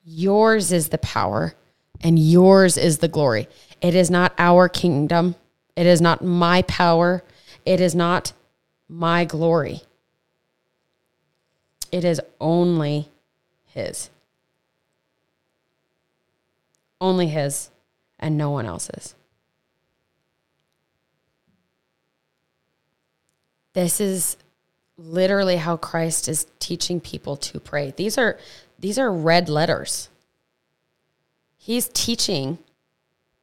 yours is the power, and yours is the glory. It is not our kingdom, it is not my power, it is not my glory. It is only His. Only His and no one else's. This is literally how Christ is teaching people to pray. These are these are red letters. He's teaching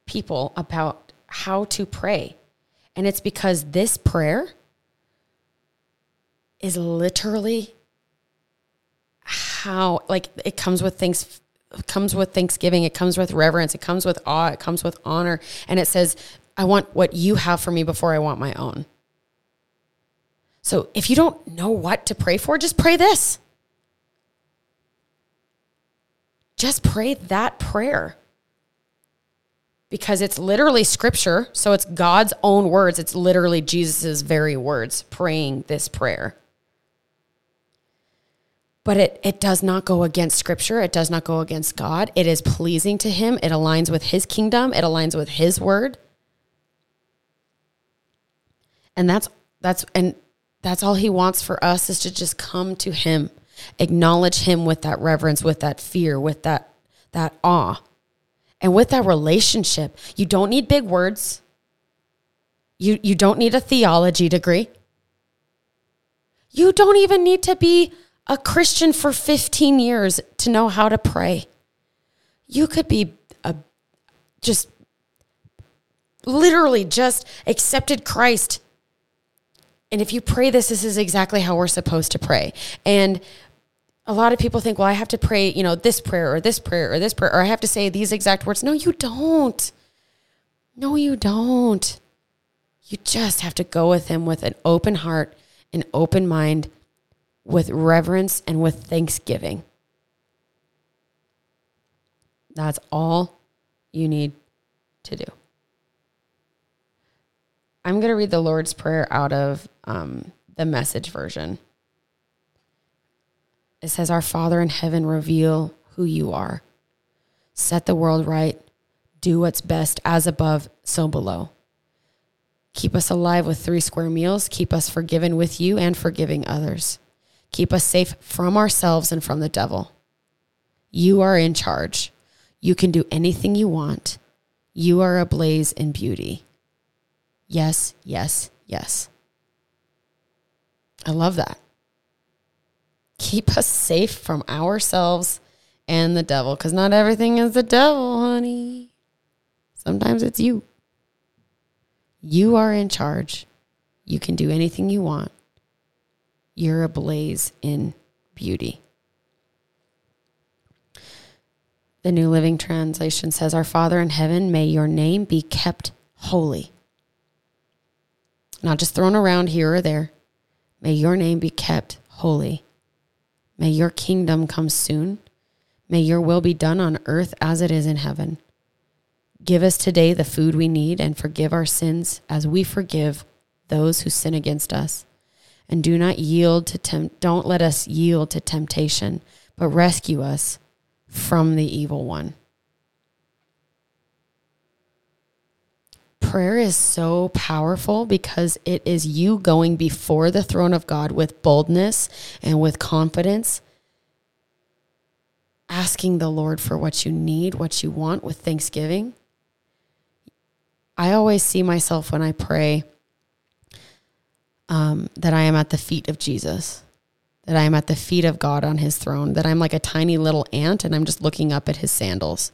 people about how to pray. And it's because this prayer is literally how like it comes with things comes with thanksgiving, it comes with reverence, it comes with awe, it comes with honor, and it says, I want what you have for me before I want my own. So if you don't know what to pray for, just pray this. Just pray that prayer. Because it's literally scripture. So it's God's own words. It's literally Jesus' very words praying this prayer. But it, it does not go against scripture. It does not go against God. It is pleasing to him. It aligns with his kingdom. It aligns with his word. And that's that's and that's all he wants for us is to just come to him, acknowledge him with that reverence, with that fear, with that that awe. And with that relationship, you don't need big words. You you don't need a theology degree. You don't even need to be a Christian for 15 years to know how to pray. You could be a just literally just accepted Christ and if you pray this, this is exactly how we're supposed to pray. And a lot of people think, well, I have to pray, you know, this prayer or this prayer or this prayer, or I have to say these exact words. No, you don't. No, you don't. You just have to go with Him with an open heart, an open mind, with reverence and with thanksgiving. That's all you need to do. I'm going to read the Lord's Prayer out of um, the message version. It says, Our Father in heaven, reveal who you are. Set the world right. Do what's best as above, so below. Keep us alive with three square meals. Keep us forgiven with you and forgiving others. Keep us safe from ourselves and from the devil. You are in charge. You can do anything you want. You are ablaze in beauty. Yes, yes, yes. I love that. Keep us safe from ourselves and the devil because not everything is the devil, honey. Sometimes it's you. You are in charge. You can do anything you want. You're ablaze in beauty. The New Living Translation says, Our Father in heaven, may your name be kept holy. Not just thrown around here or there. May your name be kept holy. May your kingdom come soon. May your will be done on earth as it is in heaven. Give us today the food we need and forgive our sins as we forgive those who sin against us. And do not yield to tempt don't let us yield to temptation, but rescue us from the evil one. Prayer is so powerful because it is you going before the throne of God with boldness and with confidence, asking the Lord for what you need, what you want with thanksgiving. I always see myself when I pray um, that I am at the feet of Jesus, that I am at the feet of God on his throne, that I'm like a tiny little ant and I'm just looking up at his sandals.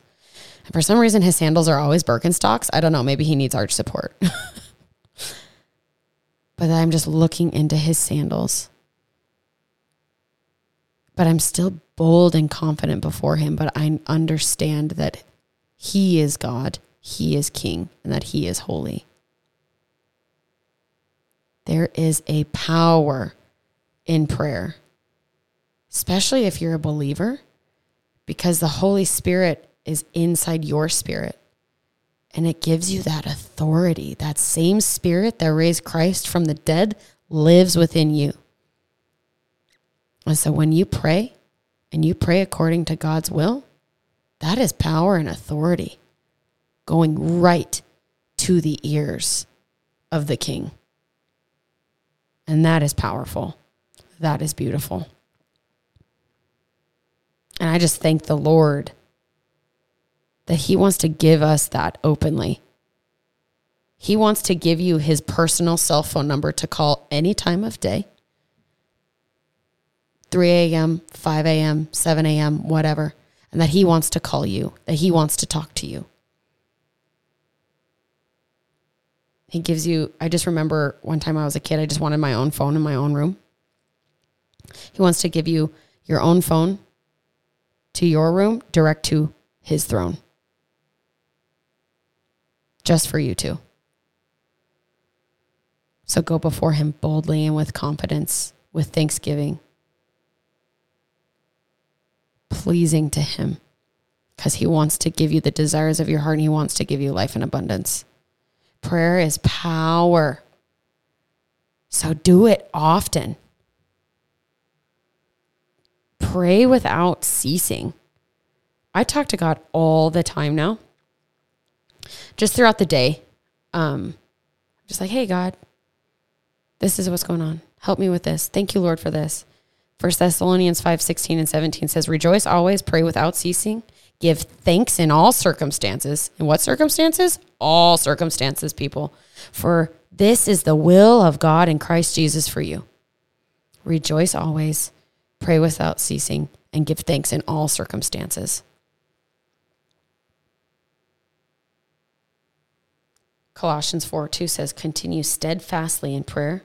And for some reason, his sandals are always Birkenstocks. I don't know. Maybe he needs arch support. *laughs* but I'm just looking into his sandals. But I'm still bold and confident before him. But I understand that he is God, he is king and that he is holy. There is a power in prayer, especially if you're a believer, because the Holy Spirit is inside your spirit. And it gives you that authority. That same spirit that raised Christ from the dead lives within you. And so when you pray and you pray according to God's will, that is power and authority going right to the ears of the king. And that is powerful. That is beautiful. And I just thank the Lord that He wants to give us that openly. He wants to give you His personal cell phone number to call any time of day 3 a.m., 5 a.m., 7 a.m., whatever. And that He wants to call you, that He wants to talk to you. He gives you, I just remember one time I was a kid, I just wanted my own phone in my own room. He wants to give you your own phone to your room, direct to his throne. Just for you two. So go before him boldly and with confidence, with thanksgiving, pleasing to him, because he wants to give you the desires of your heart and he wants to give you life in abundance. Prayer is power. So do it often. Pray without ceasing. I talk to God all the time now, just throughout the day. Um, just like, hey, God, this is what's going on. Help me with this. Thank you, Lord, for this. First Thessalonians 5 16 and 17 says, Rejoice always, pray without ceasing, give thanks in all circumstances. In what circumstances? all circumstances, people. For this is the will of God in Christ Jesus for you. Rejoice always, pray without ceasing, and give thanks in all circumstances. Colossians 4 2 says, Continue steadfastly in prayer,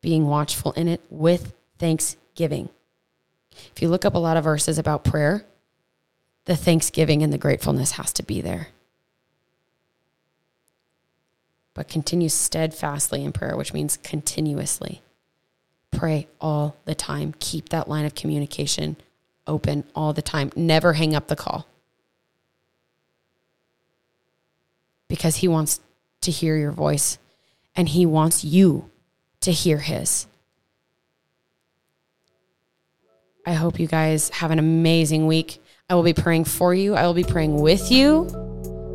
being watchful in it with thanksgiving. If you look up a lot of verses about prayer, the thanksgiving and the gratefulness has to be there but continue steadfastly in prayer, which means continuously. Pray all the time. Keep that line of communication open all the time. Never hang up the call. Because he wants to hear your voice and he wants you to hear his. I hope you guys have an amazing week. I will be praying for you. I will be praying with you.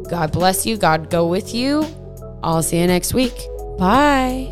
God bless you. God go with you. I'll see you next week. Bye.